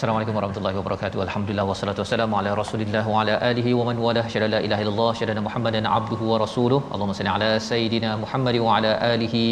Assalamualaikum warahmatullahi wabarakatuh. Alhamdulillah wassalatu wassalamu ala Rasulillah wa ala alihi wa man walah. Syada la ilaha illallah, syada Muhammadan abduhu wa rasuluh. Allahumma salli ala sayidina Muhammad wa ala alihi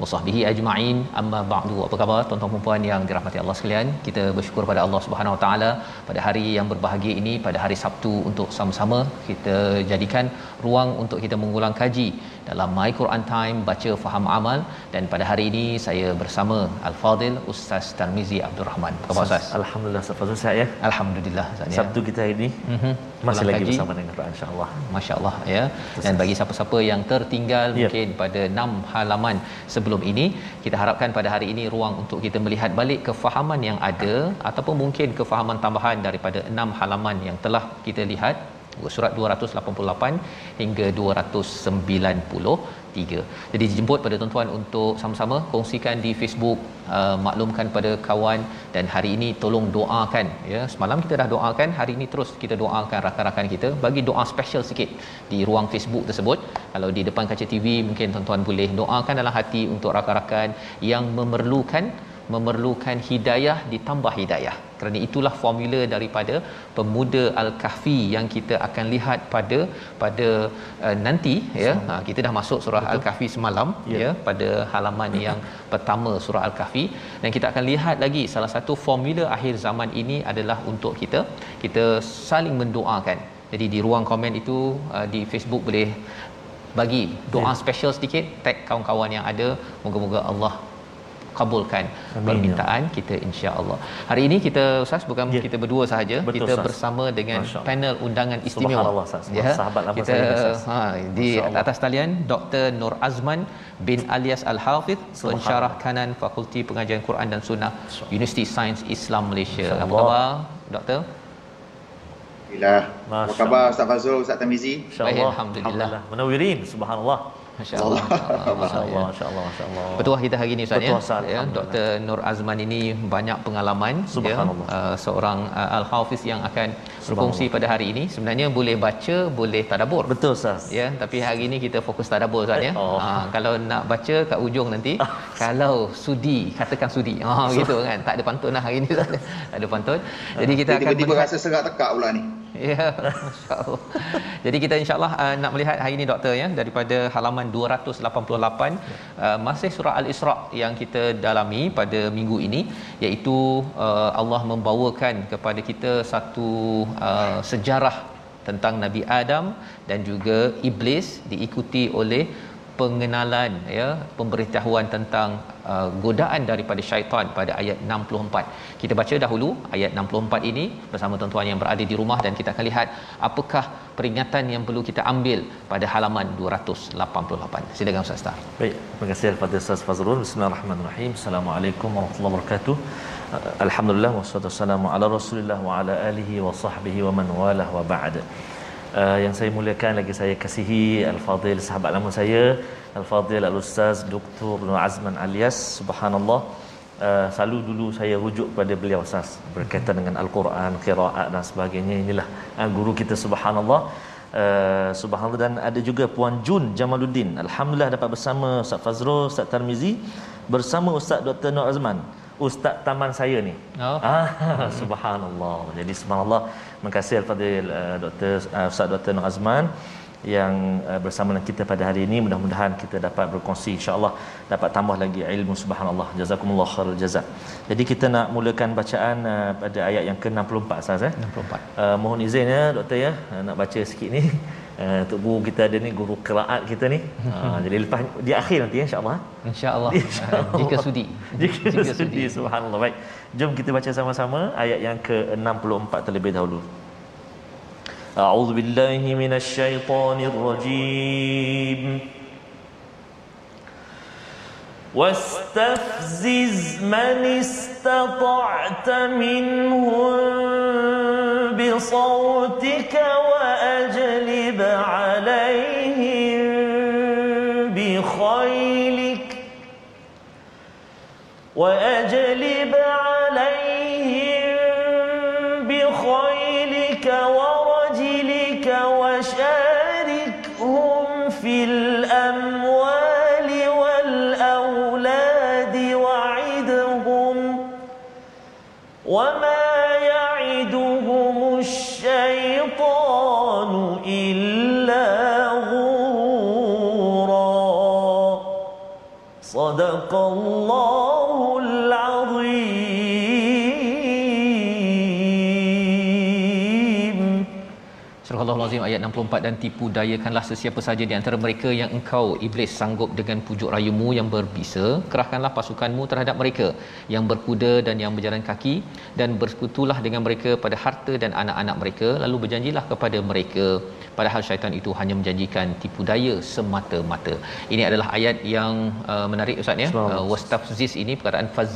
wa sahbihi ajma'in. Amma ba'du. Apa khabar tuan-tuan dan puan yang dirahmati Allah sekalian? Kita bersyukur pada Allah Subhanahu wa taala pada hari yang berbahagia ini pada hari Sabtu untuk sama-sama kita jadikan ruang untuk kita mengulang kaji dalam My Quran Time baca faham amal dan pada hari ini saya bersama Al-Fadil Ustaz Tarmizi Abdul Rahman. Apa khabar Ustaz? Alhamdulillah Ustaz Fazul sihat ya. Alhamdulillah Ustaz ya. Sabtu kita hari ini Mhm. masih lagi kaji. bersama dengan Quran insya-Allah. Masya-Allah ya. Dan bagi siapa-siapa yang tertinggal Ya. mungkin pada 6 halaman sebelum ini, kita harapkan pada hari ini ruang untuk kita melihat balik kefahaman yang ada ataupun mungkin kefahaman tambahan daripada 6 halaman yang telah kita lihat surat 288 hingga 293. Jadi dijemput pada tuan-tuan untuk sama-sama kongsikan di Facebook, uh, maklumkan pada kawan dan hari ini tolong doakan ya. Semalam kita dah doakan, hari ini terus kita doakan rakan-rakan kita bagi doa special sikit di ruang Facebook tersebut. Kalau di depan kaca TV mungkin tuan-tuan boleh doakan dalam hati untuk rakan-rakan yang memerlukan memerlukan hidayah ditambah hidayah kerana itulah formula daripada pemuda al-kahfi yang kita akan lihat pada pada uh, nanti ya ha, kita dah masuk surah Betul. al-kahfi semalam ya. ya pada halaman yang pertama surah al-kahfi dan kita akan lihat lagi salah satu formula akhir zaman ini adalah untuk kita kita saling mendoakan jadi di ruang komen itu uh, di Facebook boleh bagi doa ya. special sedikit tag kawan-kawan yang ada moga-moga Allah kabulkan Amin, permintaan kita insya-Allah. Hari ini kita Ustaz bukan Ya. kita berdua sahaja, Betul, kita Ustaz. bersama dengan Masya Allah. panel undangan istimewa. Subhanallah, Ustaz. Sahabat lama kita, saya, Ustaz. Ha di Allah. atas talian Dr. Nur Azman bin Alias Subhanallah. pensyarah kanan Fakulti Pengajian Quran dan Sunnah Universiti Sains Islam Malaysia. Apa Allah. khabar Doktor? Alhamdulillah. Apa khabar Ustaz Fazul, Ustaz Tamizi? Baik, Alhamdulillah. Menawirin subhanallah. Masya-Allah. Masya-Allah, masya-Allah, masya-Allah. Petuah kita hari ini Ustaz ya. Ya. Dr. Nur Azman ini banyak pengalaman ya. Uh, seorang uh, al-hafiz yang akan berkongsi pada hari ini. Sebenarnya boleh baca, boleh tadabbur. Betul Ustaz. Ya, tapi hari ini kita fokus tadabbur Ustaz ya. Oh. Ha, kalau nak baca kat ujung nanti, kalau sudi, katakan sudi. Ha gitu kan. Tak ada pantun lah hari ini Ustaz. Tak ada pantun. Jadi kita akan Tiba-tiba melihat- rasa serak tekak pula ni. Ya, masya-Allah. Jadi kita insya-Allah uh, nak melihat hari ini doktor ya daripada halaman 288 uh, masih surah Al-Isra yang kita dalami pada minggu ini iaitu uh, Allah membawakan kepada kita satu uh, sejarah tentang Nabi Adam dan juga iblis diikuti oleh pengenalan ya pemberitahuan tentang uh, godaan daripada syaitan pada ayat 64. Kita baca dahulu ayat 64 ini bersama tuan-tuan yang berada di rumah dan kita akan lihat apakah peringatan yang perlu kita ambil pada halaman 288. Silakan Ustaz Star. Baik, terima kasih kepada Ustaz Fazrul. Bismillahirrahmanirrahim. Assalamualaikum warahmatullahi wabarakatuh. Alhamdulillah wassalatu wassalamu ala Rasulillah wa ala alihi wa sahbihi wa man walah wa ba'd. Uh, yang saya muliakan lagi saya kasihi Al-Fadil sahabat lama saya Al-Fadil Al-Ustaz Dr. Nur Azman Alias Subhanallah uh, selalu dulu saya rujuk pada beliau Ustaz berkaitan dengan Al-Quran, qiraat dan sebagainya inilah uh, guru kita Subhanallah Uh, subhanallah dan ada juga Puan Jun Jamaluddin. Alhamdulillah dapat bersama Ustaz Fazrul, Ustaz Tarmizi bersama Ustaz Dr. Nur Azman. Ustaz taman saya ni. Oh. Ah, subhanallah. Jadi subhanallah. Terima kasih al-fadil uh, Dr. Uh, Ustaz Dr. Nur Azman yang uh, bersama dengan kita pada hari ini mudah-mudahan kita dapat berkongsi insya-Allah dapat tambah lagi ilmu subhanallah jazakumullah khairul jazak jadi kita nak mulakan bacaan uh, pada ayat yang ke-64 Ustaz eh 64 uh, mohon izin ya doktor ya uh, nak baca sikit ni Uh, untuk guru kita ada ni guru qiraat kita ni. Uh, jadi lepas di akhir nanti insya-Allah. Insya-Allah. Insya jika sudi. Jika, jika sudi. sudi subhanallah. Baik. Jom kita baca sama-sama ayat yang ke-64 terlebih dahulu. A'udzu billahi minasyaitonir rajim. واستفزز من استطعت منهم بصوتك ayat 64 dan tipu dayakanlah sesiapa saja di antara mereka yang engkau iblis sanggup dengan pujuk rayumu yang berbisa kerahkanlah pasukanmu terhadap mereka yang berkuda dan yang berjalan kaki dan bersekutulah dengan mereka pada harta dan anak-anak mereka lalu berjanjilah kepada mereka padahal syaitan itu hanya menjanjikan tipu daya semata-mata. Ini adalah ayat yang uh, menarik ustaz ya. Uh, wastafziz ini perkataan faz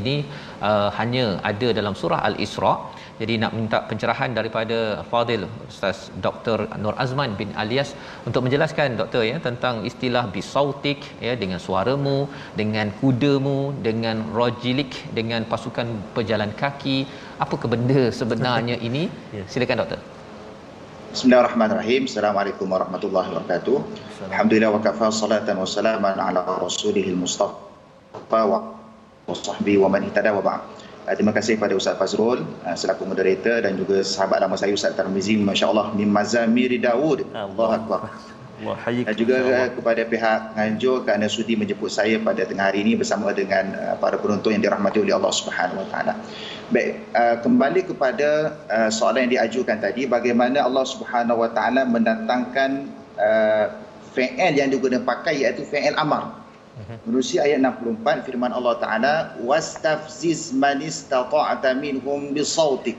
ini uh, hanya ada dalam surah Al-Isra. Jadi nak minta pencerahan daripada Fadil Ustaz Dr. Nur Azman bin Alias untuk menjelaskan doktor ya tentang istilah bisautik ya dengan suaramu, dengan kudamu, dengan rojilik, dengan pasukan pejalan kaki. Apa benda sebenarnya ini? Silakan doktor. Bismillahirrahmanirrahim. Assalamualaikum warahmatullahi wabarakatuh. Alhamdulillah wa kafa salatan wa salaman ala rasulihil mustafa wa sahbihi wa man ihtada wa ba'd. Uh, terima kasih kepada Ustaz Fazrul uh, selaku moderator dan juga sahabat lama saya Ustaz Tarmizi masya-Allah min mazamir Daud. Allahu akbar. Dan juga uh, kepada pihak Nganjur kerana sudi menjemput saya pada tengah hari ini bersama dengan uh, para penonton yang dirahmati oleh Allah Subhanahu Wa Taala. Baik, uh, kembali kepada uh, soalan yang diajukan tadi bagaimana Allah Subhanahu Wa Taala mendatangkan uh, fi'il yang digunakan pakai iaitu fi'il amar. Menerusi ayat 64 firman Allah Taala wastafziz man istata'ta minhum bisautik.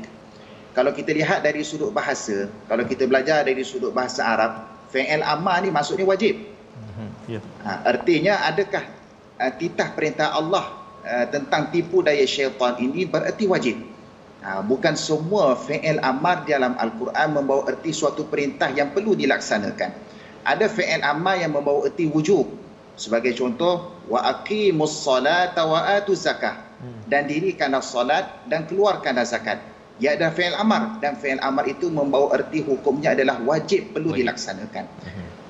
Kalau kita lihat dari sudut bahasa, kalau kita belajar dari sudut bahasa Arab, fi'il amar ni maksudnya wajib. Ya. Ha, artinya adakah uh, titah perintah Allah uh, tentang tipu daya syaitan ini bererti wajib? Ha, bukan semua fi'il amar dalam Al-Quran membawa erti suatu perintah yang perlu dilaksanakan. Ada fi'il amar yang membawa erti wujub. Sebagai contoh, wa aqimus salata wa atu zakah. Dan dirikanlah solat dan keluarkanlah zakat. Ia adalah fi'il amar dan fi'il amar itu membawa erti hukumnya adalah wajib perlu wajib. dilaksanakan.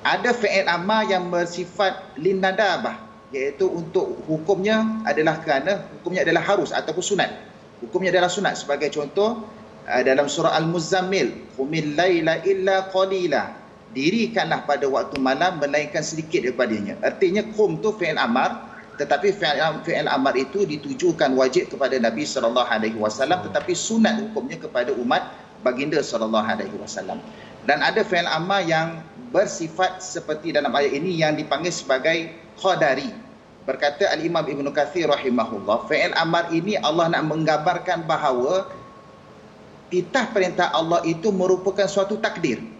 Ada fi'il amar yang bersifat linnadabah iaitu untuk hukumnya adalah kerana hukumnya adalah harus ataupun sunat. Hukumnya adalah sunat sebagai contoh dalam surah Al-Muzammil, "Qumil laila illa qalila." Dirikanlah pada waktu malam melainkan sedikit daripadanya. Artinya kum tu fi'il amar tetapi fi'il amar itu ditujukan wajib kepada Nabi sallallahu alaihi wasallam tetapi sunat hukumnya kepada umat baginda sallallahu alaihi wasallam. Dan ada fi'il amar yang bersifat seperti dalam ayat ini yang dipanggil sebagai qadari. Berkata Al-Imam Ibn Kathir rahimahullah, fi'il amar ini Allah nak menggambarkan bahawa titah perintah Allah itu merupakan suatu takdir.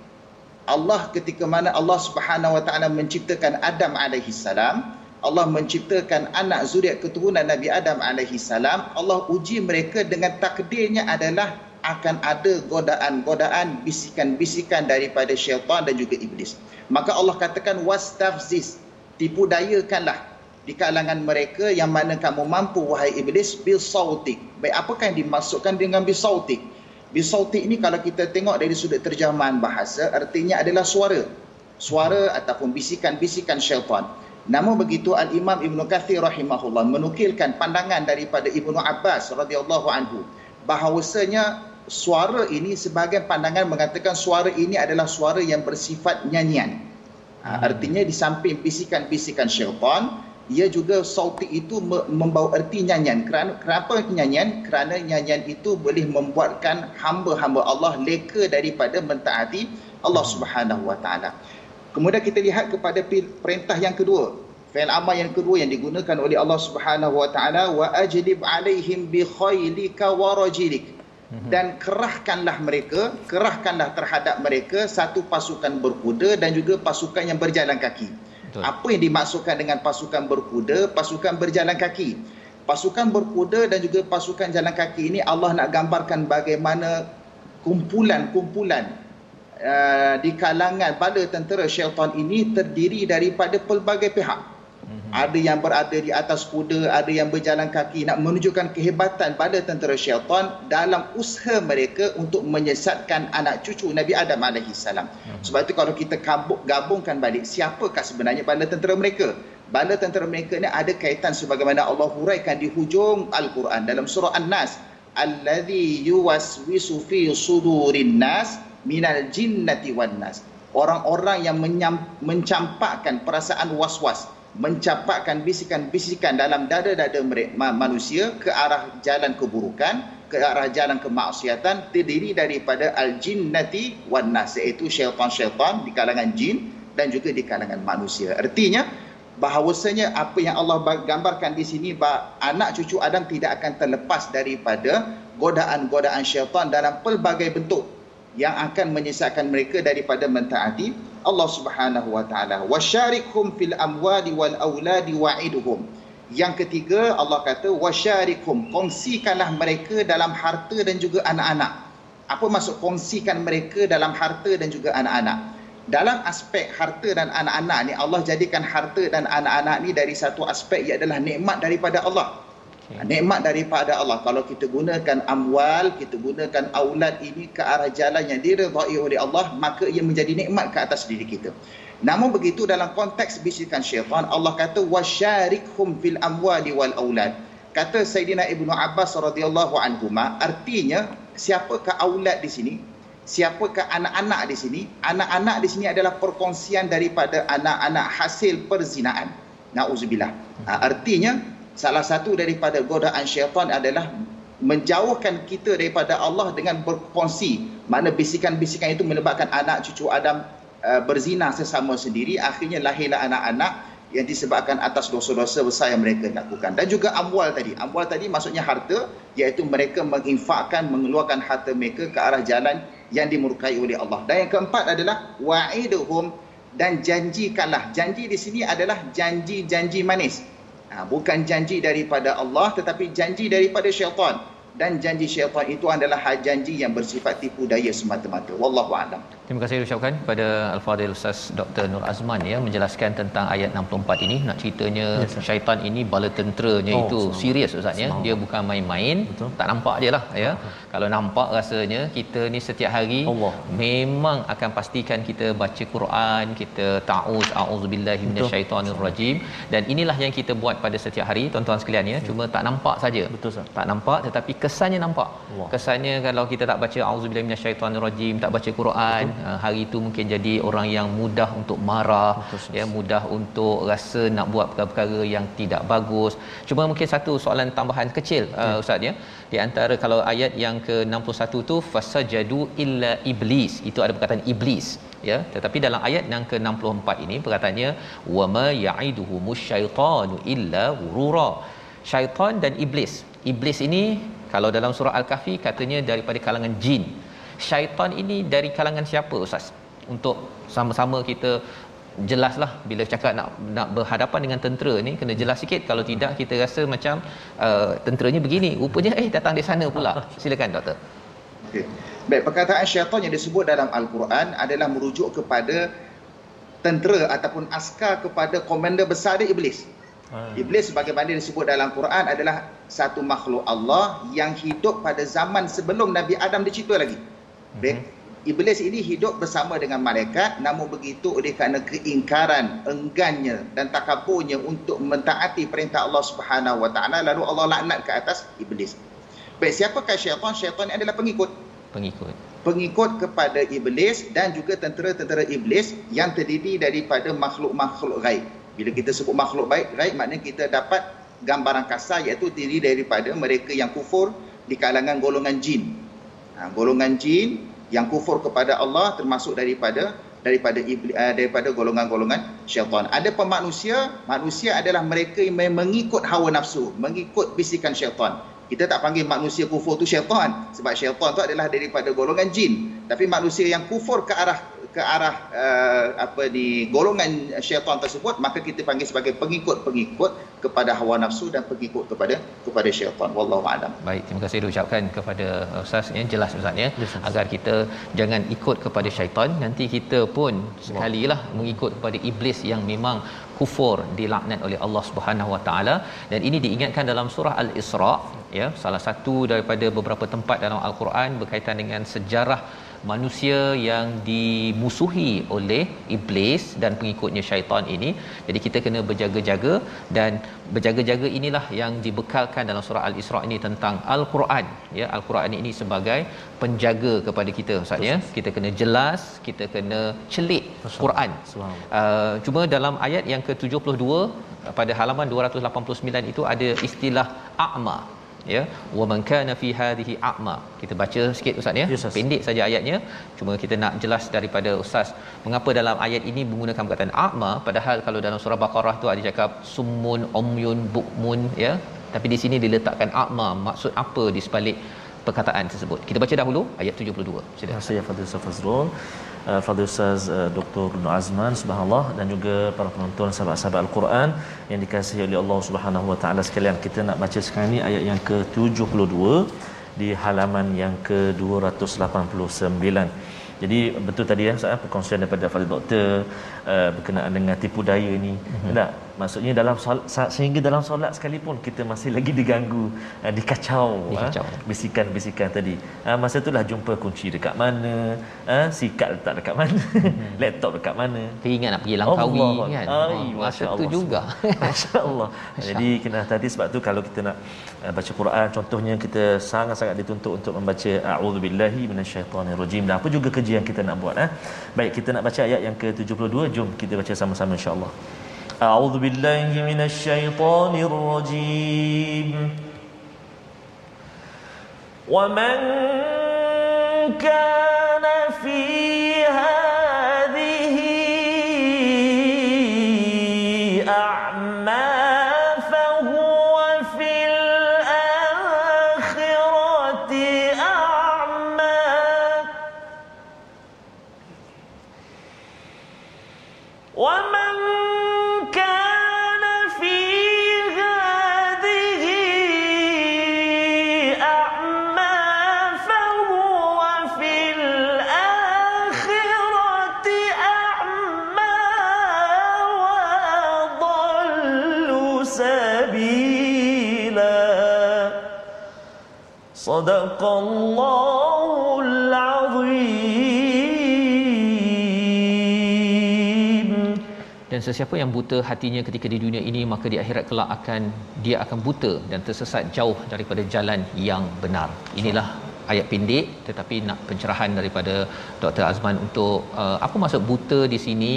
Allah ketika mana Allah Subhanahu Wa Taala menciptakan Adam alaihi salam, Allah menciptakan anak zuriat keturunan Nabi Adam alaihi salam, Allah uji mereka dengan takdirnya adalah akan ada godaan-godaan, bisikan-bisikan daripada syaitan dan juga iblis. Maka Allah katakan wastafziz, tipu dayakanlah di kalangan mereka yang mana kamu mampu wahai iblis bil sautik. Baik apakah yang dimaksudkan dengan bil sautik? Bisauti ini kalau kita tengok dari sudut terjemahan bahasa artinya adalah suara. Suara ataupun bisikan-bisikan syaitan. Namun begitu Al-Imam Ibn Kathir rahimahullah menukilkan pandangan daripada Ibnu Abbas radhiyallahu anhu bahawasanya suara ini sebagai pandangan mengatakan suara ini adalah suara yang bersifat nyanyian. Ha, artinya di samping bisikan-bisikan syaitan, ia juga sauti itu membawa erti nyanyian. Kerana, kenapa nyanyian? Kerana nyanyian itu boleh membuatkan hamba-hamba Allah leka daripada mentaati Allah Subhanahu Wa Taala. Kemudian kita lihat kepada perintah yang kedua. Fi'il amal yang kedua yang digunakan oleh Allah Subhanahu Wa Taala wa ajlib alaihim bi khailika wa rajilik. Mhm. dan kerahkanlah mereka kerahkanlah terhadap mereka satu pasukan berkuda dan juga pasukan yang berjalan kaki Betul. apa yang dimaksudkan dengan pasukan berkuda? Pasukan berjalan kaki. Pasukan berkuda dan juga pasukan jalan kaki ini Allah nak gambarkan bagaimana kumpulan-kumpulan uh, di kalangan bala tentera syaitan ini terdiri daripada pelbagai pihak ada yang berada di atas kuda, ada yang berjalan kaki nak menunjukkan kehebatan pada tentera syaitan dalam usaha mereka untuk menyesatkan anak cucu Nabi Adam AS. Hmm. Sebab itu kalau kita gabungkan balik, siapakah sebenarnya bala tentera mereka? Bala tentera mereka ni ada kaitan sebagaimana Allah huraikan di hujung Al-Quran dalam surah An-Nas. Alladhi yuwaswisu fi sudurin nas minal jinnati wan nas. Orang-orang yang mencampakkan perasaan was-was mencapakkan bisikan-bisikan dalam dada-dada manusia ke arah jalan keburukan ke arah jalan kemaksiatan terdiri daripada al-jinnati wan nas iaitu syaitan-syaitan di kalangan jin dan juga di kalangan manusia. Artinya bahawasanya apa yang Allah gambarkan di sini bahawa anak cucu Adam tidak akan terlepas daripada godaan-godaan syaitan dalam pelbagai bentuk yang akan menyesatkan mereka daripada mentaati Allah Subhanahu wa taala. Wasyarikhum fil amwali wal auladi wa'iduhum. Yang ketiga Allah kata wasyarikhum kongsikanlah mereka dalam harta dan juga anak-anak. Apa maksud kongsikan mereka dalam harta dan juga anak-anak? Dalam aspek harta dan anak-anak ni Allah jadikan harta dan anak-anak ni dari satu aspek iaitu nikmat daripada Allah Okay. Nikmat daripada Allah. Kalau kita gunakan amwal, kita gunakan aulad ini ke arah jalan yang diredai oleh Allah, maka ia menjadi nikmat ke atas diri kita. Namun begitu dalam konteks bisikan syaitan, Allah kata wasyarikhum fil amwali wal aulad. Kata Sayyidina Ibnu Abbas radhiyallahu anhu, artinya siapakah aulad di sini? Siapakah anak-anak di sini? Anak-anak di sini adalah perkongsian daripada anak-anak hasil perzinaan. Nauzubillah. Ha, artinya salah satu daripada godaan syaitan adalah menjauhkan kita daripada Allah dengan berkongsi mana bisikan-bisikan itu menyebabkan anak cucu Adam uh, berzina sesama sendiri. Akhirnya lahirlah anak-anak yang disebabkan atas dosa-dosa besar yang mereka lakukan. Dan juga amwal tadi. Amwal tadi maksudnya harta iaitu mereka menginfakkan mengeluarkan harta mereka ke arah jalan yang dimurkai oleh Allah. Dan yang keempat adalah wa'iduhum dan janjikanlah. Janji di sini adalah janji-janji manis Ha, bukan janji daripada Allah tetapi janji daripada syaitan dan janji syaitan itu adalah janji yang bersifat tipu daya semata-mata. Wallahu alam. Terima kasih ucapkan kepada al-fadil ustaz Dr Nur Azman ya menjelaskan tentang ayat 64 ini. Nak ceritanya yes, syaitan ini bala tenteranya oh, itu serius ustaz ya. Dia bukan main-main. Betul. tak nampak dia lah ya. Uh kalau nampak rasanya kita ni setiap hari Allah. memang akan pastikan kita baca Quran kita ta'uz a'udzubillahi minasyaitonirrajim dan inilah yang kita buat pada setiap hari tuan-tuan sekalian ya. Cuma tak nampak saja. Betul sah. tak nampak tetapi kesannya nampak Allah. kesannya kalau kita tak baca auzubillahi minasyaitonirrajim tak baca Quran Betul. Ah, hari itu mungkin jadi orang yang mudah untuk marah Betul, ya mudah untuk rasa nak buat perkara-perkara yang tidak bagus cuma mungkin satu soalan tambahan kecil ya. uh, ustaz ya di antara kalau ayat yang ke-61 tu fasajadu illa iblis itu ada perkataan iblis ya tetapi dalam ayat yang ke-64 ini perkataannya wama ya'iduhu musyaitanu illa wurura syaitan dan iblis iblis ini kalau dalam surah Al-Kahfi katanya daripada kalangan jin. Syaitan ini dari kalangan siapa Ustaz? Untuk sama-sama kita jelaslah bila cakap nak nak berhadapan dengan tentera ni kena jelas sikit. Kalau tidak kita rasa macam uh, tenteranya begini. Rupanya eh datang di sana pula. Silakan doktor. Okey. Baik perkataan syaitan yang disebut dalam al-Quran adalah merujuk kepada tentera ataupun askar kepada komander besar dia iblis Hmm. Iblis sebagaimana disebut dalam Quran adalah satu makhluk Allah yang hidup pada zaman sebelum Nabi Adam dicipta lagi. Hmm. Iblis ini hidup bersama dengan malaikat namun begitu oleh kerana keingkaran, enggannya dan takaburnya untuk mentaati perintah Allah Subhanahu Wa Taala lalu Allah laknat ke atas iblis. Baik siapakah syaitan? Syaitan ini adalah pengikut. pengikut pengikut kepada iblis dan juga tentera-tentera iblis yang terdiri daripada makhluk-makhluk gaib. Bila kita sebut makhluk baik, gaib maknanya kita dapat gambaran kasar iaitu terdiri daripada mereka yang kufur di kalangan golongan jin. Ha, golongan jin yang kufur kepada Allah termasuk daripada daripada uh, daripada golongan-golongan syaitan. Ada pun manusia, manusia adalah mereka yang mengikut hawa nafsu, mengikut bisikan syaitan. Kita tak panggil manusia kufur tu syaitan sebab syaitan tu adalah daripada golongan jin. Tapi manusia yang kufur ke arah ke arah uh, apa di golongan syaitan tersebut maka kita panggil sebagai pengikut-pengikut kepada hawa nafsu dan pengikut kepada kepada syaitan. Wallahu a'lam. Baik, terima kasih diucapkan kepada ustaz. Yang jelas ustaz ya agar kita jangan ikut kepada syaitan nanti kita pun sekalilah mengikut kepada iblis yang memang kufur dilaknat oleh Allah Subhanahu Wa Taala. Dan ini diingatkan dalam surah Al-Isra ya salah satu daripada beberapa tempat dalam Al-Quran berkaitan dengan sejarah manusia yang dimusuhi oleh iblis dan pengikutnya syaitan ini. Jadi kita kena berjaga-jaga dan berjaga-jaga inilah yang dibekalkan dalam surah al-Isra ini tentang al-Quran. Ya al-Quran ini sebagai penjaga kepada kita ustaz ya. Kita kena jelas kita kena celik Quran. Uh, cuma dalam ayat yang ke-72 pada halaman 289 itu ada istilah a'ma ya. Wa man kana fi hadhihi a'ma. Kita baca sikit ustaz ya. Yes, pendek saja ayatnya. Cuma kita nak jelas daripada ustaz mengapa dalam ayat ini menggunakan perkataan a'ma. Padahal kalau dalam surah baqarah tu ada cakap summun umyun bukmun ya. Tapi di sini diletakkan a'ma. Maksud apa di sebalik perkataan tersebut? Kita baca dahulu ayat 72 silakan. Terima kasih Fadil Safazrul uh, Fadil Ustaz uh, Dr. Nur Azman subhanallah dan juga para penonton sahabat-sahabat Al-Quran yang dikasihi oleh Allah Subhanahu wa taala sekalian kita nak baca sekarang ni ayat yang ke-72 di halaman yang ke-289 jadi betul tadi ya saya perkongsian daripada Fadil Doktor uh, berkenaan dengan tipu daya ini. Mm-hmm. Tak, maksudnya dalam solat, sehingga dalam solat sekalipun kita masih lagi diganggu, uh, dikacau, dikacau. Uh, bisikan-bisikan tadi. Uh, masa itulah jumpa kunci dekat mana, uh, sikat letak dekat mana, mm-hmm. laptop dekat mana. Teringat nak pergi Langkawi Allah. kan. Ay, oh, masa tu juga. Masya-Allah. Jadi kena tadi sebab tu kalau kita nak uh, baca Quran contohnya kita sangat-sangat dituntut untuk membaca a'udzubillahi minasyaitonirrajim. Dan apa juga kerja yang kita nak buat eh. Baik kita nak baca ayat yang ke-72 jom kita baca sama-sama insya-Allah. A'udzu billahi minasyaitonir rajim. Wa man kana fi صدق الله العظيم dan sesiapa yang buta hatinya ketika di dunia ini maka di akhirat kelak akan dia akan buta dan tersesat jauh daripada jalan yang benar inilah ayat pendek tetapi nak pencerahan daripada Dr Azman untuk uh, apa maksud buta di sini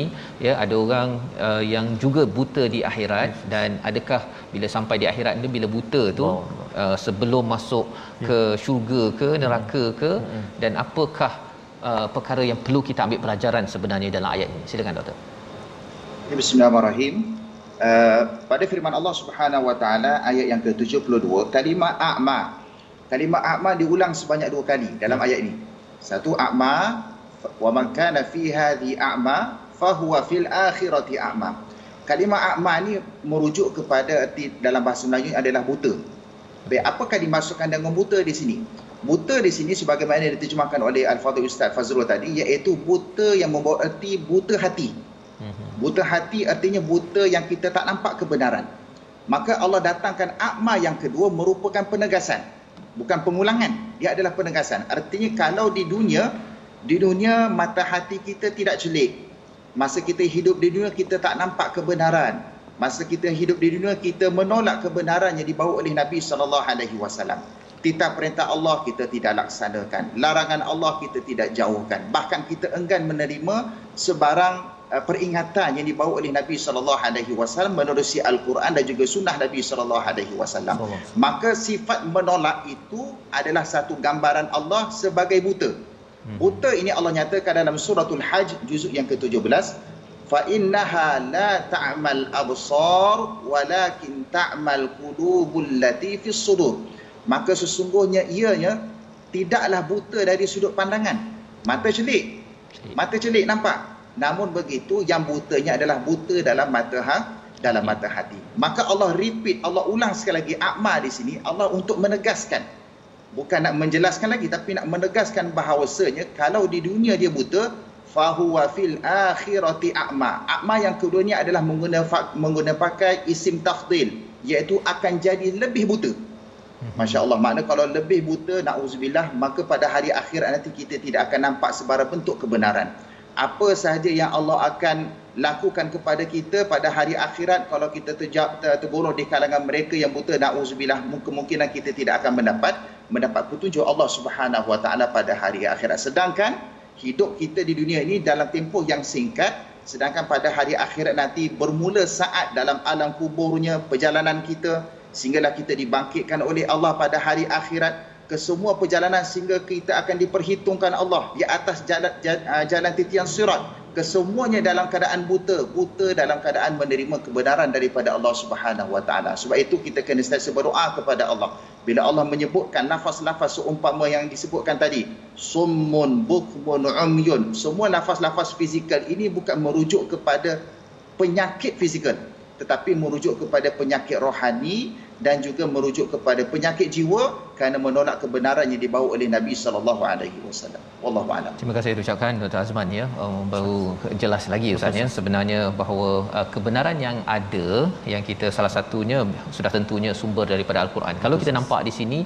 ya ada orang uh, yang juga buta di akhirat dan adakah bila sampai di akhirat ni bila buta tu oh. uh, sebelum masuk ya. ke syurga ke neraka ke hmm. dan apakah uh, perkara yang perlu kita ambil pelajaran sebenarnya dalam ayat ini silakan doktor ya, Bismillahirrahmanirrahim uh, pada firman Allah Subhanahu wa taala ayat yang ke-72 kalimah a'ma kalimah a'ma diulang sebanyak dua kali dalam ayat ini satu a'ma wa man kana fi hadhi a'ma fa huwa fil akhirati a'ma kalimah a'ma ni merujuk kepada arti dalam bahasa Melayu adalah buta. Baik, apakah dimasukkan dengan buta di sini? Buta di sini sebagaimana diterjemahkan oleh Al-Fadhil Ustaz Fazrul tadi iaitu buta yang membawa erti buta hati. Mhm. Buta hati artinya buta yang kita tak nampak kebenaran. Maka Allah datangkan akma yang kedua merupakan penegasan. Bukan pengulangan. Dia adalah penegasan. Artinya kalau di dunia, di dunia mata hati kita tidak celik. Masa kita hidup di dunia kita tak nampak kebenaran. Masa kita hidup di dunia kita menolak kebenaran yang dibawa oleh Nabi sallallahu alaihi wasallam. titah perintah Allah kita tidak laksanakan. Larangan Allah kita tidak jauhkan. Bahkan kita enggan menerima sebarang uh, peringatan yang dibawa oleh Nabi sallallahu alaihi wasallam menerusi al-Quran dan juga sunnah Nabi sallallahu alaihi wasallam. Maka sifat menolak itu adalah satu gambaran Allah sebagai buta. Hmm. buta ini Allah nyatakan dalam suratul hajj juzuk yang ke-17 fa innaha la ta'mal absar walakin ta'mal qulubul lati fis sudur. Maka sesungguhnya ianya tidaklah buta dari sudut pandangan. Mata celik. Mata celik nampak. Namun begitu yang butanya adalah buta dalam mata ha dalam mata hati. Maka Allah repeat Allah ulang sekali lagi akma di sini. Allah untuk menegaskan. Bukan nak menjelaskan lagi tapi nak menegaskan bahawasanya kalau di dunia dia buta fahuwa fil akhirati a'ma. A'ma yang keduanya adalah menggunakan menggunakan pakai isim tafdil iaitu akan jadi lebih buta. Masya Allah makna kalau lebih buta na'udzubillah maka pada hari akhirat nanti kita tidak akan nampak sebarang bentuk kebenaran. Apa sahaja yang Allah akan lakukan kepada kita pada hari akhirat kalau kita terjab, ter, tergolong di kalangan mereka yang buta na'udzubillah kemungkinan kita tidak akan mendapat mendapat petunjuk Allah Subhanahu Wa Taala pada hari akhirat. Sedangkan hidup kita di dunia ini dalam tempoh yang singkat sedangkan pada hari akhirat nanti bermula saat dalam alam kuburnya perjalanan kita sehinggalah kita dibangkitkan oleh Allah pada hari akhirat ke semua perjalanan sehingga kita akan diperhitungkan Allah di atas jalan jalan, jalan titian sirat. Kesemuanya dalam keadaan buta buta dalam keadaan menerima kebenaran daripada Allah Subhanahu Wa Taala. Sebab itu kita kena sentiasa berdoa kepada Allah. Bila Allah menyebutkan lafaz-lafaz seumpama yang disebutkan tadi summun bukmun umyun. Semua lafaz-lafaz fizikal ini bukan merujuk kepada penyakit fizikal tetapi merujuk kepada penyakit rohani dan juga merujuk kepada penyakit jiwa kerana menolak kebenaran yang dibawa oleh Nabi sallallahu alaihi wasallam. Wallahu a'lam. Terima kasih ucapkan Dr. Azman ya. Um, baru jelas lagi Ustaz ya sebenarnya bahawa uh, kebenaran yang ada yang kita salah satunya sudah tentunya sumber daripada al-Quran. Kalau kita nampak di sini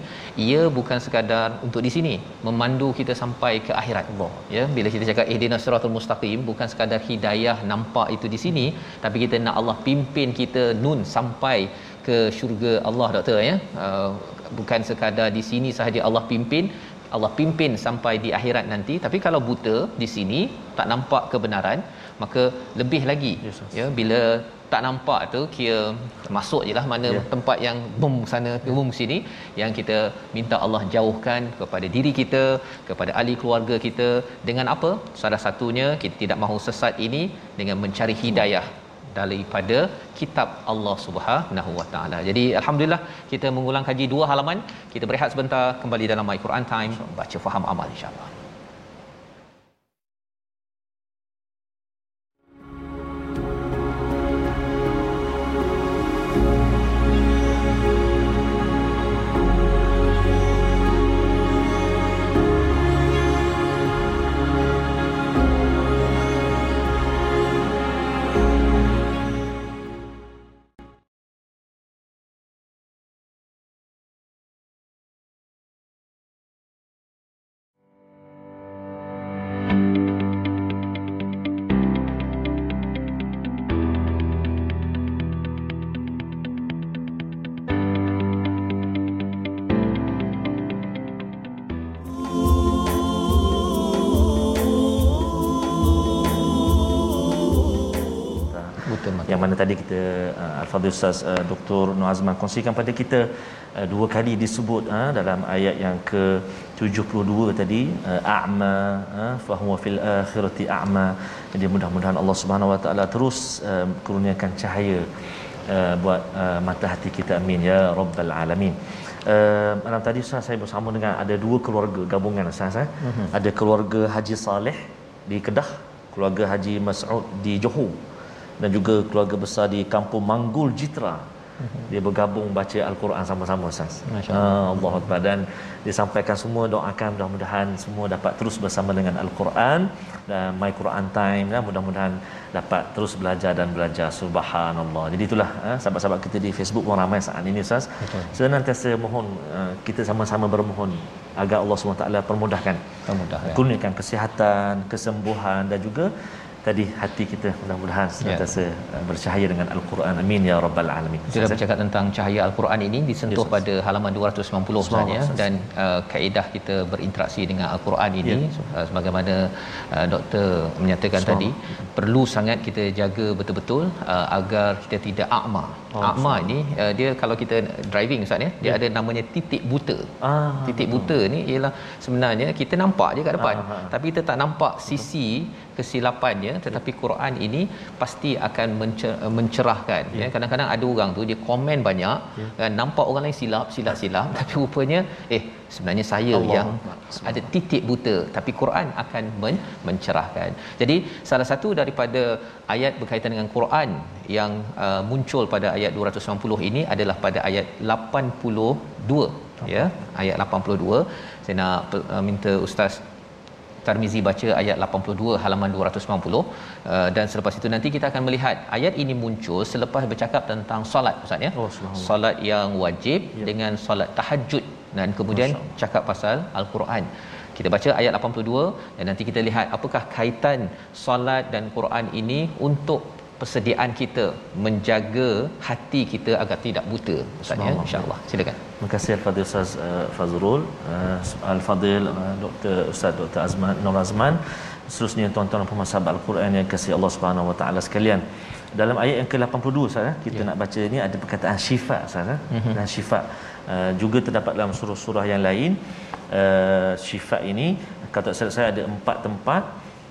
ia bukan sekadar untuk di sini memandu kita sampai ke akhirat Allah ya. Bila kita cakap ihdinas siratal mustaqim bukan sekadar hidayah nampak itu di sini tapi kita nak Allah pimpin kita nun sampai ke syurga Allah doktor ya uh, bukan sekadar di sini sahaja Allah pimpin Allah pimpin sampai di akhirat nanti. Tapi kalau buta di sini tak nampak kebenaran maka lebih lagi yes, ya bila tak nampak tu kira masuk jelah mana yeah. tempat yang bum sana bum sini yang kita minta Allah jauhkan kepada diri kita kepada ahli keluarga kita. Dengan apa? Salah satunya kita tidak mahu sesat ini dengan mencari hidayah daripada kitab Allah Subhanahu Wa Taala. Jadi alhamdulillah kita mengulang kaji dua halaman. Kita berehat sebentar kembali dalam My Quran Time baca faham amal insya-Allah. Tadi kita uh, Al-Fadhil Ustaz uh, Dr. Nuazman kongsikan pada kita uh, dua kali disebut uh, dalam ayat yang ke 72 tadi uh, a'ma uh, fa huwa fil akhirati a'ma jadi mudah-mudahan Allah Subhanahu Wa Taala terus uh, kurniakan cahaya uh, buat uh, mata hati kita amin ya rabbal alamin Uh, malam tadi Ustaz saya bersama dengan ada dua keluarga gabungan Ustaz eh? uh-huh. ada keluarga Haji Saleh di Kedah keluarga Haji Mas'ud di Johor dan juga keluarga besar di kampung Manggul Jitra dia bergabung baca al-Quran sama-sama Ustaz. Masya-Allah. Allah Akbar dan disampaikan semua doakan mudah-mudahan semua dapat terus bersama dengan al-Quran dan my Quran time dan mudah-mudahan dapat terus belajar dan belajar subhanallah. Jadi itulah eh, sahabat-sahabat kita di Facebook pun ramai saat ini Ustaz. Senantiasa mohon eh, kita sama-sama bermohon agar Allah SWT permudahkan. Permudah ya. Kurniakan kesihatan, kesembuhan dan juga tadi hati kita mudah-mudahan senantiasa yeah. bercahaya dengan al-Quran. Amin ya rabbal alamin. Kita bercakap tentang cahaya al-Quran ini disentuh yes, pada halaman 290 sebenarnya dan uh, kaedah kita berinteraksi dengan al-Quran ini yeah. uh, sebagaimana uh, doktor menyatakan tadi perlu sangat kita jaga betul-betul uh, agar kita tidak akma. Oh, akma ini uh, dia kalau kita driving ustaz ya dia yeah. ada namanya titik buta. Ah, titik buta ni ialah sebenarnya kita nampak je kat depan. Ah, ah. tapi kita tak nampak sisi kesilapannya tetapi Quran ini pasti akan mencerahkan ya. ya kadang-kadang ada orang tu dia komen banyak ya. kan nampak orang lain silap silap silap tapi rupanya eh sebenarnya saya Allah. yang ada titik buta tapi Quran akan men- mencerahkan jadi salah satu daripada ayat berkaitan dengan Quran yang uh, muncul pada ayat 290 ini adalah pada ayat 82 ya ayat 82 saya nak uh, minta ustaz Tarmizi baca ayat 82 halaman 290 uh, dan selepas itu nanti kita akan melihat ayat ini muncul selepas bercakap tentang solat ustaz ya. Oh, solat yang wajib ya. dengan solat tahajud dan kemudian cakap pasal al-Quran. Kita baca ayat 82 dan nanti kita lihat apakah kaitan solat dan Quran ini untuk persediaan kita menjaga hati kita agar tidak buta ustaz ya? Insyaallah. Silakan. Terima kasih al-fadil ustaz uh, Fazrul. Uh, al-fadil uh, Dr Ustaz Dr Azman Nur Azman. Seterusnya tuan-tuan dan pemirsa al-Quran yang kasih Allah Subhanahu wa taala sekalian. Dalam ayat yang ke-82 Ustaz kita ya. nak baca ni ada perkataan syifa Ustaz mm-hmm. dan syifa uh, juga terdapat dalam surah-surah yang lain. Uh, syifa ini kata saya ada empat tempat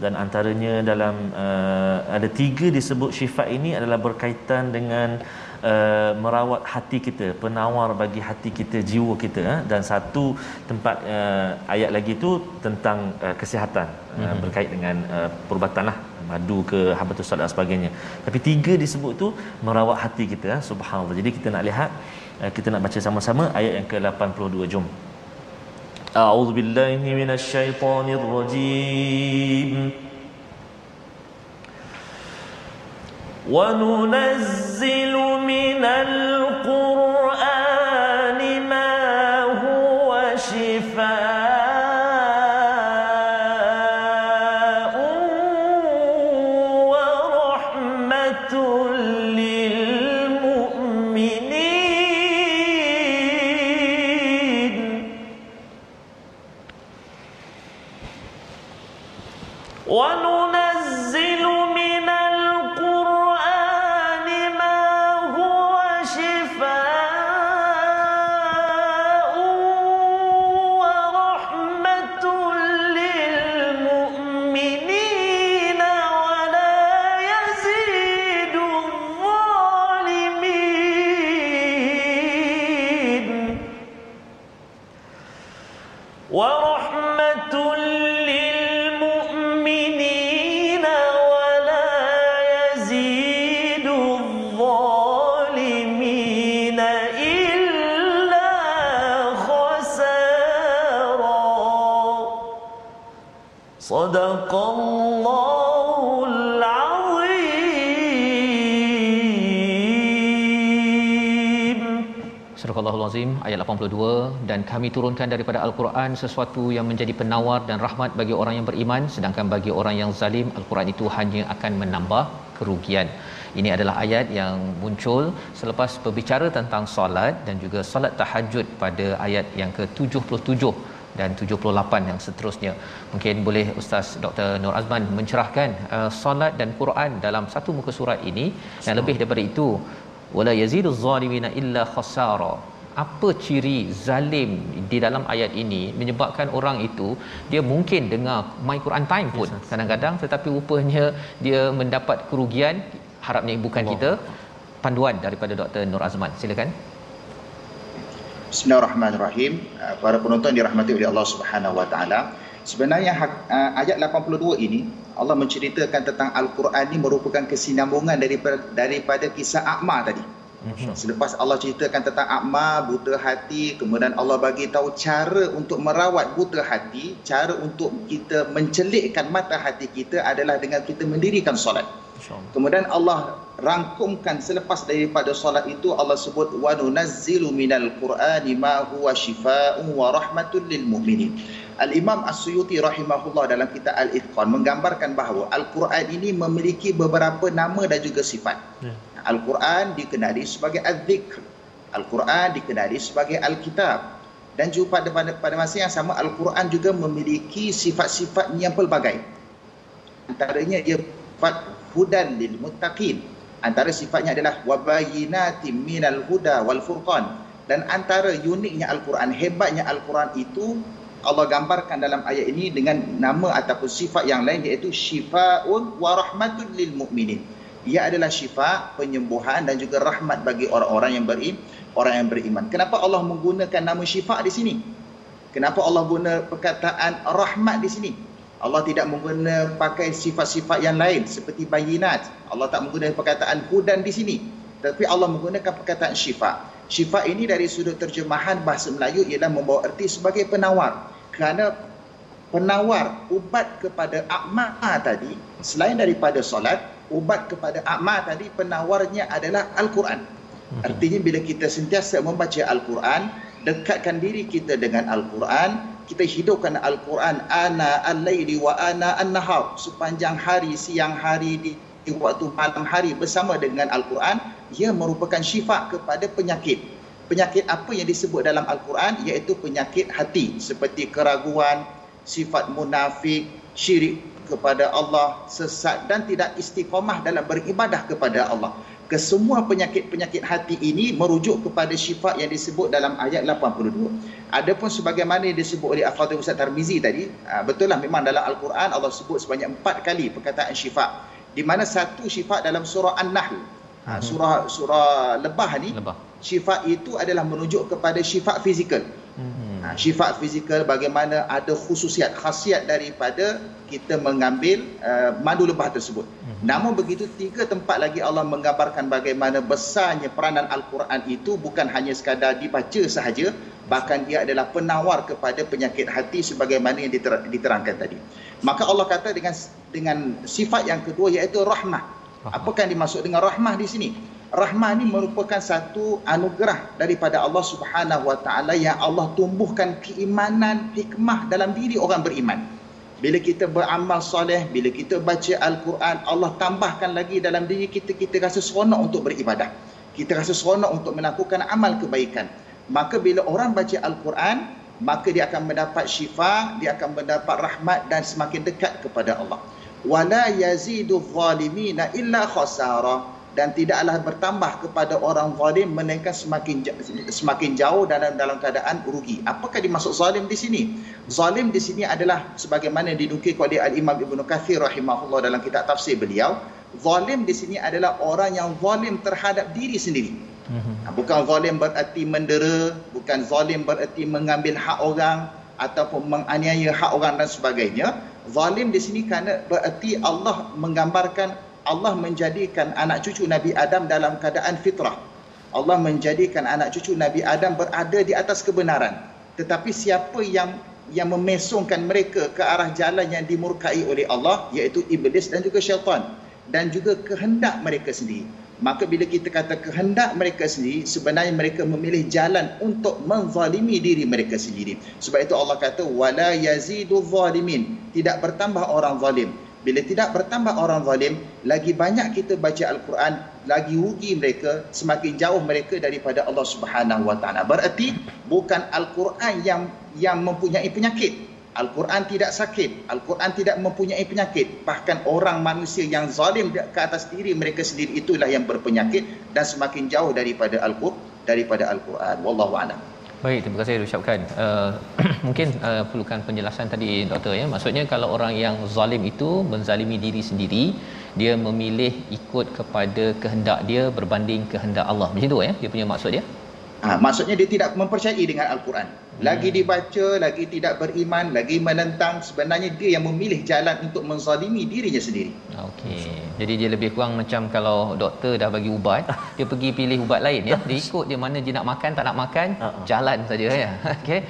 dan antaranya dalam uh, ada tiga disebut syifa ini adalah berkaitan dengan uh, merawat hati kita penawar bagi hati kita jiwa kita uh, dan satu tempat uh, ayat lagi itu tentang uh, kesihatan uh, mm-hmm. berkait dengan uh, perubatan lah madu ke habatus salat dan sebagainya. Tapi tiga disebut tu merawat hati kita uh, subhanallah. Jadi kita nak lihat uh, kita nak baca sama-sama ayat yang ke-82 jom أعوذ بالله من الشيطان الرجيم. وننزل من القرآن dan kami turunkan daripada al-Quran sesuatu yang menjadi penawar dan rahmat bagi orang yang beriman sedangkan bagi orang yang zalim al-Quran itu hanya akan menambah kerugian. Ini adalah ayat yang muncul selepas berbicara tentang solat dan juga solat tahajud pada ayat yang ke-77 dan 78 yang seterusnya. Mungkin boleh Ustaz Dr. Nur Azman mencerahkan uh, solat dan Quran dalam satu muka surat ini dan lebih daripada itu wala yazidu zalimina illa khasara apa ciri zalim di dalam ayat ini menyebabkan orang itu dia mungkin dengar my Quran time pun yes, kadang-kadang tetapi rupanya dia mendapat kerugian harapnya bukan Allah. kita panduan daripada Dr Nur Azman. Silakan. Bismillahirrahmanirrahim. Uh, para penonton dirahmati oleh Allah Subhanahu wa taala. Sebenarnya uh, ayat 82 ini Allah menceritakan tentang al-Quran ini merupakan kesinambungan daripada daripada kisah Aqma tadi Selepas Allah ceritakan tentang akma, buta hati, kemudian Allah bagi tahu cara untuk merawat buta hati, cara untuk kita mencelikkan mata hati kita adalah dengan kita mendirikan solat. Kemudian Allah rangkumkan selepas daripada solat itu Allah sebut wa nunazzilu minal qur'ani ma huwa shifaa'un wa rahmatul lil mu'minin. Al-Imam As-Suyuti rahimahullah dalam kitab Al-Itqan menggambarkan bahawa Al-Quran ini memiliki beberapa nama dan juga sifat. Ya. Al-Quran dikenali sebagai Al-Dhikr. Al-Quran dikenali sebagai Al-Kitab. Dan juga pada, pada, pada masa yang sama Al-Quran juga memiliki sifat-sifat yang pelbagai. Antaranya dia sifat hudan lil muttaqin. Antara sifatnya adalah wabayinatim minal huda wal furqan. Dan antara uniknya Al-Quran, hebatnya Al-Quran itu Allah gambarkan dalam ayat ini dengan nama ataupun sifat yang lain iaitu syifaun wa rahmatul lil mu'minin. Ia adalah syifa, penyembuhan dan juga rahmat bagi orang-orang yang beriman, orang yang beriman. Kenapa Allah menggunakan nama syifa di sini? Kenapa Allah guna perkataan rahmat di sini? Allah tidak menggunakan pakai sifat-sifat yang lain seperti bayinat. Allah tak menggunakan perkataan hudan di sini. Tapi Allah menggunakan perkataan syifa. Syifa ini dari sudut terjemahan bahasa Melayu ialah membawa erti sebagai penawar. Kerana penawar ubat kepada akma tadi, selain daripada solat, ubat kepada akma tadi penawarnya adalah Al-Quran. Artinya bila kita sentiasa membaca Al-Quran, dekatkan diri kita dengan Al-Quran, kita hidupkan Al-Quran ana al-laili wa ana an-nahar sepanjang hari, siang hari di waktu malam hari bersama dengan Al-Quran ia merupakan syifa kepada penyakit. Penyakit apa yang disebut dalam Al-Quran? Iaitu penyakit hati seperti keraguan sifat munafik syirik kepada Allah sesat dan tidak istiqamah dalam beribadah kepada Allah kesemua penyakit-penyakit hati ini merujuk kepada syifa yang disebut dalam ayat 82. Adapun sebagaimana yang disebut oleh Al-Fatihah Ustaz Tarmizi tadi, ah, betul lah memang dalam Al-Quran Allah sebut sebanyak empat kali perkataan syifa di mana satu syifa dalam surah An-Nahl. Ha, surah surah lebah ni lebah. syifa itu adalah menunjuk kepada syifa fizikal. Hmm. Ha, syifa fizikal bagaimana ada khususiat khasiat daripada kita mengambil uh, madu lebah tersebut. Hmm. Namun begitu tiga tempat lagi Allah menggambarkan bagaimana besarnya peranan Al-Quran itu bukan hanya sekadar dibaca sahaja bahkan dia adalah penawar kepada penyakit hati sebagaimana yang diterangkan tadi. Maka Allah kata dengan dengan sifat yang kedua iaitu rahmah. Apakah yang dimaksud dengan rahmah di sini? Rahmah ini merupakan satu anugerah daripada Allah Subhanahu Wa Taala yang Allah tumbuhkan keimanan, hikmah dalam diri orang beriman. Bila kita beramal soleh, bila kita baca Al-Quran, Allah tambahkan lagi dalam diri kita, kita rasa seronok untuk beribadah. Kita rasa seronok untuk melakukan amal kebaikan maka bila orang baca al-Quran maka dia akan mendapat syifa dia akan mendapat rahmat dan semakin dekat kepada Allah wala yazidu zalimina illa khasara dan tidaklah bertambah kepada orang zalim melainkan semakin semakin jauh dalam dalam keadaan rugi. Apakah dimaksud zalim di sini? Zalim di sini adalah sebagaimana dinukil oleh Al-Imam Ibn Kathir rahimahullah dalam kitab tafsir beliau, zalim di sini adalah orang yang zalim terhadap diri sendiri. Mm-hmm. Bukan zalim bererti mendera, bukan zalim bererti mengambil hak orang ataupun menganiaya hak orang dan sebagainya. Zalim di sini kerana bererti Allah menggambarkan Allah menjadikan anak cucu Nabi Adam dalam keadaan fitrah. Allah menjadikan anak cucu Nabi Adam berada di atas kebenaran. Tetapi siapa yang yang memesongkan mereka ke arah jalan yang dimurkai oleh Allah iaitu iblis dan juga syaitan dan juga kehendak mereka sendiri maka bila kita kata kehendak mereka sendiri sebenarnya mereka memilih jalan untuk menzalimi diri mereka sendiri sebab itu Allah kata wala yazidu zalimin tidak bertambah orang zalim bila tidak bertambah orang zalim lagi banyak kita baca al-Quran lagi rugi mereka semakin jauh mereka daripada Allah Subhanahu wa taala berarti bukan al-Quran yang yang mempunyai penyakit Al-Quran tidak sakit. Al-Quran tidak mempunyai penyakit. Bahkan orang manusia yang zalim ke atas diri mereka sendiri itulah yang berpenyakit dan semakin jauh daripada Al-Quran. Daripada Al-Quran. Wallahu a'lam. Baik, terima kasih ucapkan. Uh, mungkin uh, perlukan penjelasan tadi doktor ya. Maksudnya kalau orang yang zalim itu menzalimi diri sendiri, dia memilih ikut kepada kehendak dia berbanding kehendak Allah. Macam tu ya, dia punya maksud dia? Ha, maksudnya dia tidak mempercayai dengan Al-Quran lagi dibaca lagi tidak beriman lagi menentang sebenarnya dia yang memilih jalan untuk menzalimi dirinya sendiri. Okey. Jadi dia lebih kurang macam kalau doktor dah bagi ubat dia pergi pilih ubat lain ya. Dia ikut dia mana dia nak makan tak nak makan uh-huh. jalan saja ya. Okey.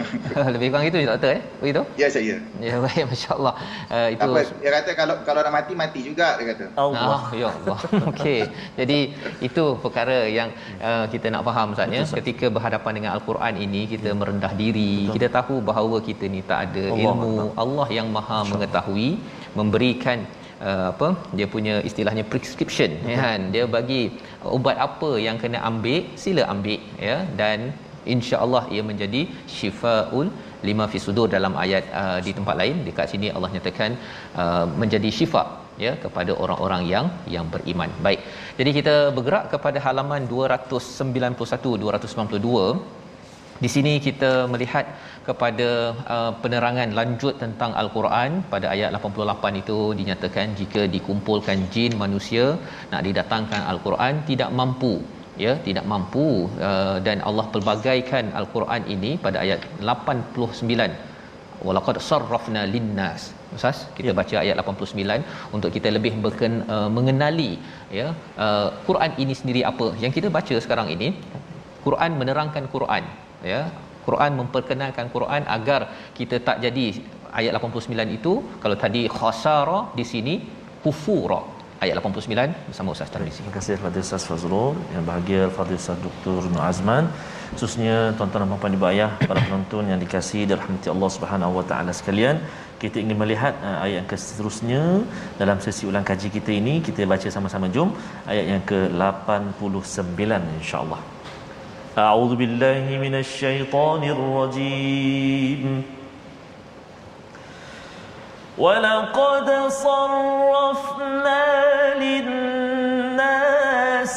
Lebih kurang itu doktor eh begitu? Ya saya ya. Baik masyaallah. Uh, itu apa dia kata kalau kalau nak mati mati juga dia kata. Allah. Oh, ya Allah. Okey. Jadi itu perkara yang uh, kita nak faham Ustaz ya. Ketika berhadapan dengan al-Quran ini kita merendah diri diri Betul. kita tahu bahawa kita ni tak ada Allah ilmu. Allah, Allah yang maha mengetahui memberikan uh, apa dia punya istilahnya prescription ya kan? Dia bagi ubat apa yang kena ambil sila ambil ya. Dan insya-Allah ia menjadi syifaul lima fi sudur dalam ayat uh, di tempat lain. Dekat sini Allah nyatakan uh, menjadi syifa ya kepada orang-orang yang yang beriman. Baik. Jadi kita bergerak kepada halaman 291 292 di sini kita melihat kepada uh, penerangan lanjut tentang al-Quran. Pada ayat 88 itu dinyatakan jika dikumpulkan jin manusia nak didatangkan al-Quran tidak mampu ya tidak mampu uh, dan Allah pelbagaikan al-Quran ini pada ayat 89 walaqad sarrafna linnas. Ustaz kita ya. baca ayat 89 untuk kita lebih berken, uh, mengenali ya uh, Quran ini sendiri apa. Yang kita baca sekarang ini Quran menerangkan Quran ya Quran memperkenalkan Quran agar kita tak jadi ayat 89 itu kalau tadi khasara di sini kufura ayat 89 bersama Ustaz Tarmizi. Terima kasih kepada Ustaz Fazrul yang bahagia Fadil Ustaz Dr. Nur Azman khususnya tuan-tuan dan puan-puan ibu ayah para penonton yang dikasihi dirahmati Allah Subhanahu wa taala sekalian kita ingin melihat uh, ayat yang seterusnya dalam sesi ulang kaji kita ini kita baca sama-sama jom ayat yang ke-89 insya-Allah. أعوذ بالله من الشيطان الرجيم. ولقد صرفنا للناس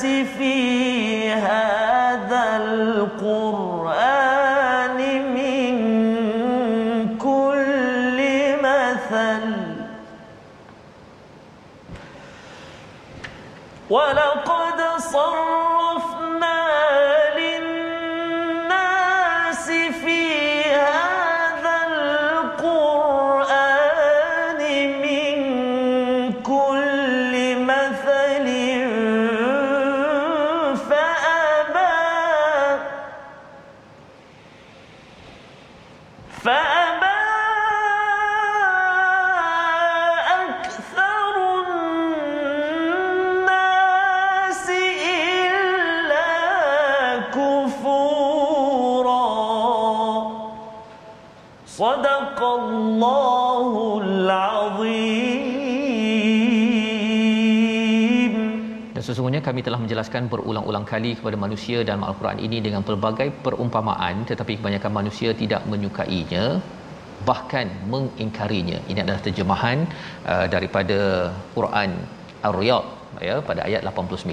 في هذا القرآن من كل مثل. ولقد صرفنا sesungguhnya kami telah menjelaskan berulang-ulang kali kepada manusia dalam Al-Quran ini dengan pelbagai perumpamaan tetapi kebanyakan manusia tidak menyukainya bahkan mengingkarinya. Ini adalah terjemahan uh, daripada Quran Ar-Riyad ya pada ayat 89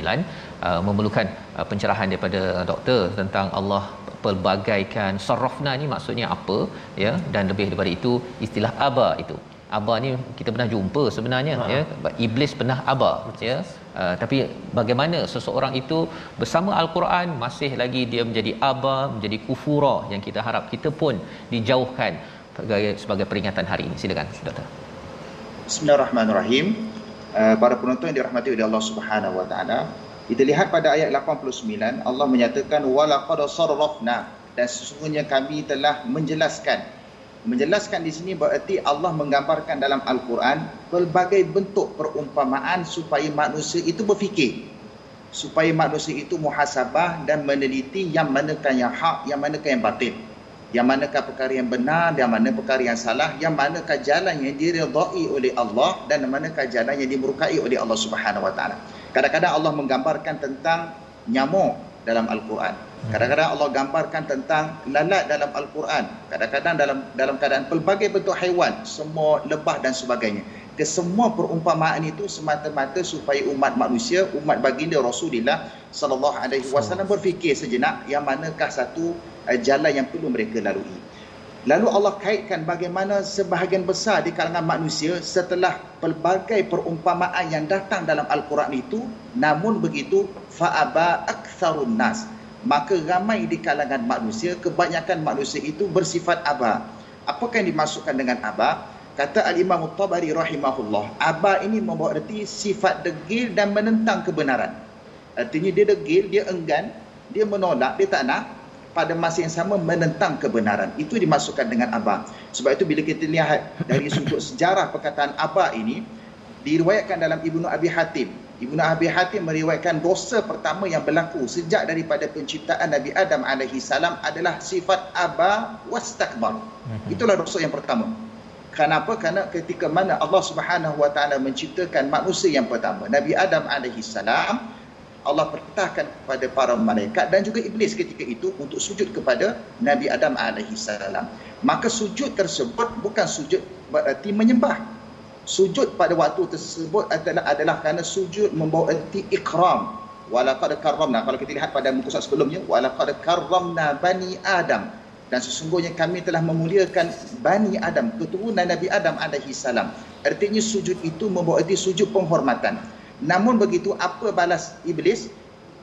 uh, memerlukan uh, pencerahan daripada doktor tentang Allah pelbagaikan sarrafna ni maksudnya apa ya dan lebih daripada itu istilah aba itu aba ni kita pernah jumpa sebenarnya ha. ya iblis pernah aba ya uh, tapi bagaimana seseorang itu bersama al-Quran masih lagi dia menjadi aba menjadi kufura yang kita harap kita pun dijauhkan sebagai sebagai peringatan hari ini silakan doktor Bismillahirrahmanirrahim. Uh, para penonton yang dirahmati oleh Allah Subhanahu wa taala, kita lihat pada ayat 89 Allah menyatakan walaqad sarrafna dan sesungguhnya kami telah menjelaskan. Menjelaskan di sini berarti Allah menggambarkan dalam al-Quran pelbagai bentuk perumpamaan supaya manusia itu berfikir. Supaya manusia itu muhasabah dan meneliti yang manakah yang hak, yang manakah yang batil. Yang manakah perkara yang benar dan mana perkara yang salah yang manakah jalan yang diridai oleh Allah dan manakah jalan yang dimurkai oleh Allah Subhanahu wa taala. Kadang-kadang Allah menggambarkan tentang nyamuk dalam al-Quran kadang-kadang Allah gambarkan tentang lalat dalam al-Quran. Kadang-kadang dalam dalam keadaan pelbagai bentuk haiwan semua lebah dan sebagainya. Kesemua perumpamaan itu semata-mata supaya umat manusia umat baginda Rasulullah sallallahu alaihi wasallam berfikir sejenak yang manakah satu uh, jalan yang perlu mereka lalui. Lalu Allah kaitkan bagaimana sebahagian besar di kalangan manusia setelah pelbagai perumpamaan yang datang dalam al-Quran itu. Namun begitu fa'aba aktsarun nas maka ramai di kalangan manusia kebanyakan manusia itu bersifat aba apakah yang dimasukkan dengan aba Kata Al-Imam Tabari rahimahullah, aba ini membawa erti sifat degil dan menentang kebenaran. Artinya dia degil, dia enggan, dia menolak, dia tak nak pada masa yang sama menentang kebenaran. Itu dimasukkan dengan aba. Sebab itu bila kita lihat dari sudut sejarah perkataan aba ini diriwayatkan dalam Ibnu Abi Hatim Ibnu Abi Hatim meriwayatkan dosa pertama yang berlaku sejak daripada penciptaan Nabi Adam alaihi salam adalah sifat aba wastakbar. Mhm. Itulah dosa yang pertama. Kenapa? Kerana ketika mana Allah Subhanahu wa taala menciptakan manusia yang pertama, Nabi Adam alaihi salam, Allah perintahkan kepada para malaikat dan juga iblis ketika itu untuk sujud kepada Nabi Adam alaihi salam. Maka sujud tersebut bukan sujud berarti menyembah, sujud pada waktu tersebut adalah adalah kerana sujud membawa erti ikram. Walaqad karramna. Kalau kita lihat pada muka surat sebelumnya walaqad karramna bani adam. Dan sesungguhnya kami telah memuliakan bani adam keturunan nabi adam alaihi salam. Artinya sujud itu membawa erti sujud penghormatan. Namun begitu apa balas iblis?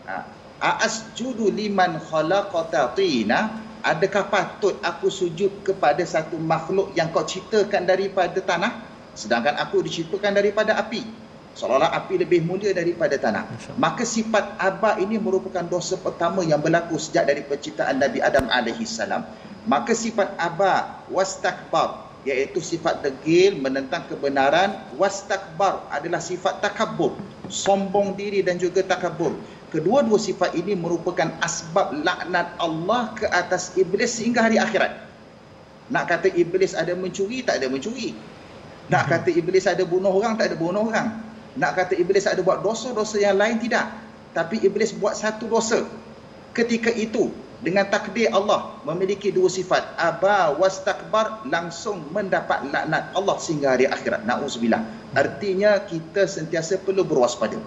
Ha, asjudu liman khalaqata tina adakah patut aku sujud kepada satu makhluk yang kau ciptakan daripada tanah sedangkan aku diciptakan daripada api. Seolah-olah api lebih mulia daripada tanah. Maka sifat aba ini merupakan dosa pertama yang berlaku sejak dari penciptaan Nabi Adam alaihi salam. Maka sifat aba wastakbar iaitu sifat degil menentang kebenaran wastakbar adalah sifat takabur sombong diri dan juga takabur kedua-dua sifat ini merupakan asbab laknat Allah ke atas iblis sehingga hari akhirat. Nak kata iblis ada mencuri tak ada mencuri nak kata iblis ada bunuh orang, tak ada bunuh orang. Nak kata iblis ada buat dosa-dosa yang lain, tidak. Tapi iblis buat satu dosa. Ketika itu, dengan takdir Allah memiliki dua sifat. Aba wastakbar langsung mendapat laknat Allah sehingga hari akhirat. Na'udzubillah. Artinya kita sentiasa perlu berwaspada.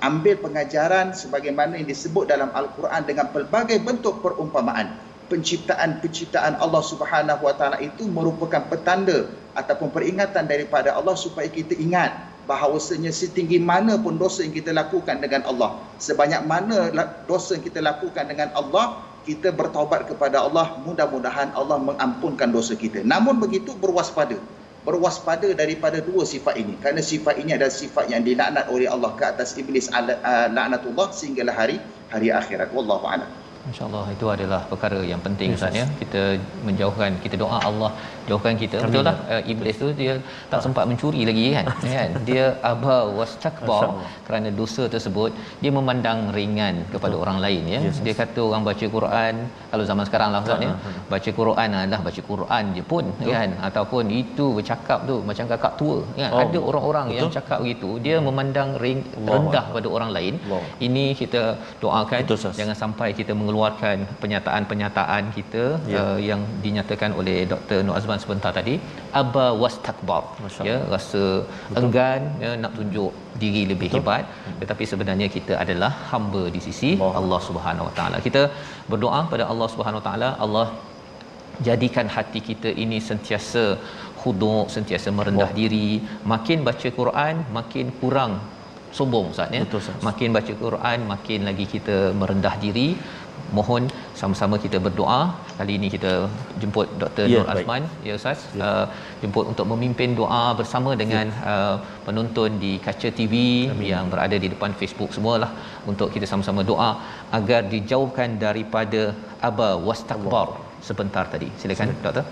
Ambil pengajaran sebagaimana yang disebut dalam Al-Quran dengan pelbagai bentuk perumpamaan penciptaan-penciptaan Allah Subhanahu Wa Taala itu merupakan petanda ataupun peringatan daripada Allah supaya kita ingat bahawasanya setinggi mana pun dosa yang kita lakukan dengan Allah. Sebanyak mana dosa yang kita lakukan dengan Allah kita bertaubat kepada Allah. Mudah-mudahan Allah mengampunkan dosa kita. Namun begitu berwaspada. Berwaspada daripada dua sifat ini. Kerana sifat ini adalah sifat yang dilaknat oleh Allah ke atas iblis laknatullah sehinggalah hari hari akhirat. Wallahu a'lam InsyaAllah itu adalah perkara yang penting yes, Ustaz ya. Kita menjauhkan, kita doa Allah jauhkan kita. Betul tak? Uh, iblis tu dia tak sempat mencuri lagi kan? kan? Dia aba wastakbar kerana dosa tersebut dia memandang ringan kepada orang lain ya. Yes, dia kata orang baca Quran kalau zaman sekarang lah Ustaz ya. Baca Quran adalah baca Quran je pun Betul. kan ataupun itu bercakap tu macam kakak tua kan. Oh. Ada orang-orang Betul. yang cakap begitu dia memandang ring, rendah pada orang lain. Allah. Ini kita doakan Betul, jangan sampai kita mengeluarkan penyataan-penyataan kita ya. uh, yang dinyatakan oleh Dr. Nur Azman sebentar tadi aba wastakbar. Ya rasa Betul. enggan ya, nak tunjuk diri lebih Betul. hebat. Tetapi sebenarnya kita adalah hamba di sisi Allah, Allah Subhanahu Wa Taala. Kita berdoa pada Allah Subhanahu Wa Taala Allah jadikan hati kita ini sentiasa khuduk sentiasa merendah oh. diri. Makin baca Quran makin kurang sombong Ustaz ya. Betul, makin baca Quran makin lagi kita merendah diri mohon sama-sama kita berdoa kali ini kita jemput Dr. Ya, Nur Azman baik. ya Ustaz ya. Uh, jemput untuk memimpin doa bersama dengan ya. uh, penonton di kaca TV Amin. yang berada di depan Facebook semualah untuk kita sama-sama doa agar dijauhkan daripada aba wastakbar sebentar tadi silakan Sila. doktor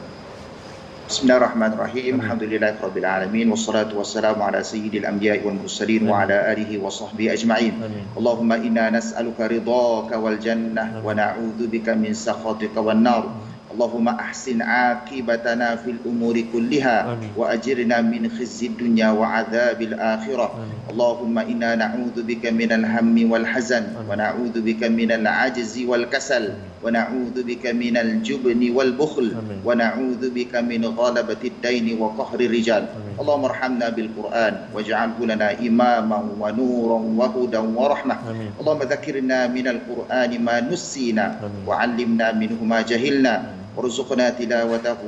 Bismillahirrahmanirrahim. Alhamdulillahirabbil alamin wassalatu wassalamu ala sayyidil anbiya'i wal mursalin wa ala alihi wa sahbihi ajma'in. Allahumma inna nas'aluka ridhaka wal jannah wa na'udzubika min sakhatika wan nar. اللهم احسن عاقبتنا في الامور كلها واجرنا من خزي الدنيا وعذاب الاخره اللهم انا نعوذ بك من الهم والحزن ونعوذ بك من العجز والكسل ونعوذ بك من الجبن والبخل ونعوذ بك من غلبه الدين وقهر الرجال اللهم ارحمنا بالقران واجعله لنا اماما ونورا وهدى ورحمه اللهم ذكرنا من القران ما نسينا وعلمنا منه ما جهلنا وارزقنا تلاوته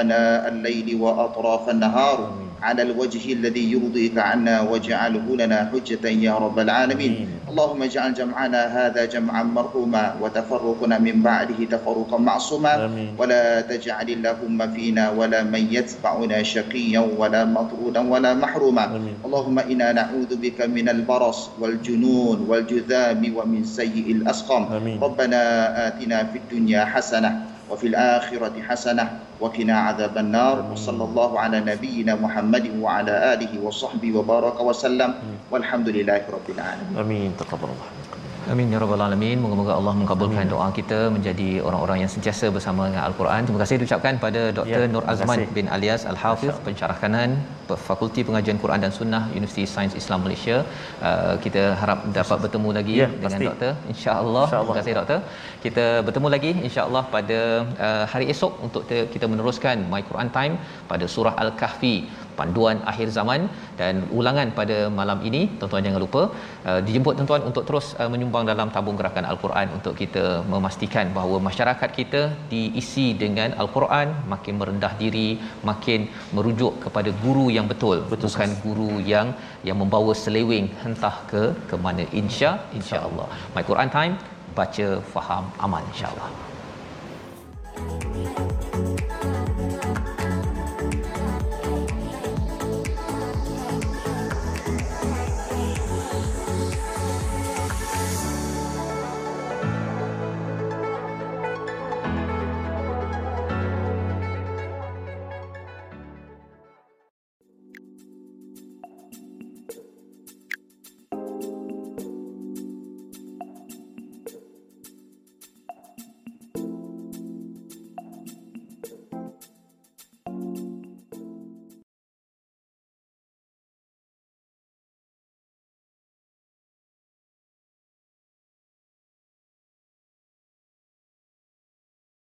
آناء الليل وأطراف النهار على الوجه الذي يرضيك عنا واجعله لنا حجة يا رب العالمين. اللهم اجعل جمعنا هذا جمعا مرحوما وتفرقنا من بعده تفرقا معصوما. ولا تجعل اللهم فينا ولا من يتبعنا شقيا ولا مطرودا ولا محروما. اللهم إنا نعوذ بك من البرص والجنون والجذام ومن سيء الأسقام. ربنا آتنا في الدنيا حسنة وفي الآخرة حسنة وقنا عذاب النار وصلى الله على نبينا محمد وعلى آله وصحبه وبارك وسلم والحمد لله رب العالمين Amin. Taqabbalallah. Amin ya rabbal alamin. Moga-moga Allah mengabulkan Amin. doa kita menjadi orang-orang yang sentiasa bersama dengan Al-Quran. Terima kasih diucapkan pada Dr. Ya, Nur Azman bin Alias Al-Hafiz pensyarah kanan Fakulti Pengajian Quran dan Sunnah Universiti Sains Islam Malaysia. Uh, kita harap dapat bertemu lagi ya, dengan pasti. doktor insya-Allah. Insya Terima kasih doktor. Kita bertemu lagi insya-Allah pada uh, hari esok untuk kita meneruskan My Quran Time pada surah Al-Kahfi panduan akhir zaman dan ulangan pada malam ini. Tuan-tuan jangan lupa uh, dijemput tuan-tuan untuk terus uh, menyumbang dalam tabung gerakan al-Quran untuk kita memastikan bahawa masyarakat kita diisi dengan al-Quran makin merendah diri makin merujuk kepada guru yang betul, betul bukan sas. guru yang yang membawa seleweng entah ke ke mana. Insya insya-Allah. My Quran time baca faham amal insya-Allah